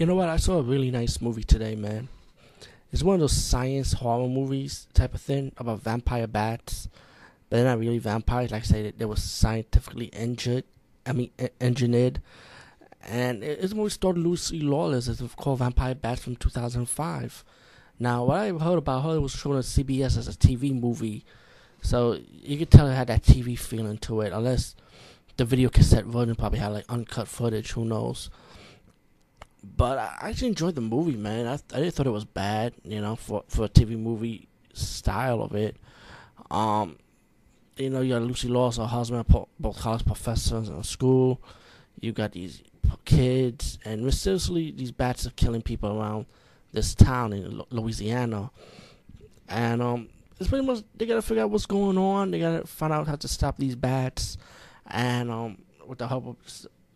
You know what? I saw a really nice movie today, man. It's one of those science horror movies type of thing about vampire bats, but they're not really vampires. Like I said, they were scientifically injured. I mean, engineered. And it's a movie starred Lucy Lawless. It's called Vampire Bats from 2005. Now, what I heard about her it was shown on CBS as a TV movie, so you could tell it had that TV feeling to it. Unless the video cassette version probably had like uncut footage. Who knows? But I actually enjoyed the movie, man. I I didn't thought it was bad, you know, for for a TV movie style of it. Um, you know, you got Lucy Lawless, her husband, both college professors in school. You got these kids, and mysteriously, these bats are killing people around this town in Louisiana. And um, it's pretty much they gotta figure out what's going on. They gotta find out how to stop these bats, and um, with the help of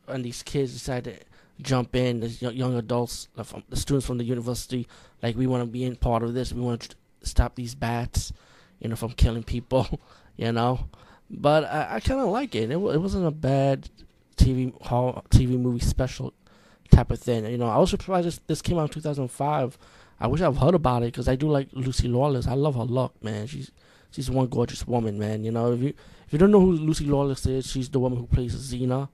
and these kids decide to jump in. The young, adults, the students from the university, like we want to be in part of this. We want to stop these bats, you know, from killing people, you know. But I, I kind of like it. It, it wasn't a bad TV horror, TV movie special type of thing. You know, I was surprised this, this came out in 2005. I wish I've heard about it because I do like Lucy Lawless. I love her look, man. She's she's one gorgeous woman, man. You know, if you if you don't know who Lucy Lawless is, she's the woman who plays Xena,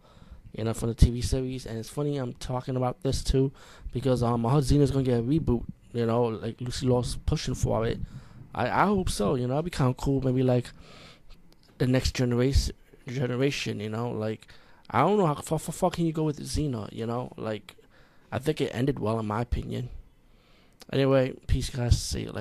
you know, from the TV series. And it's funny I'm talking about this too because um I heard Xena's gonna get a reboot. You know, like Lucy Lawless pushing for it. I I hope so. You know, that'd be kind of cool. Maybe like the next generation generation. You know, like I don't know how far, far, far can you go with Xena. You know, like I think it ended well in my opinion. Anyway, peace, guys. See you later.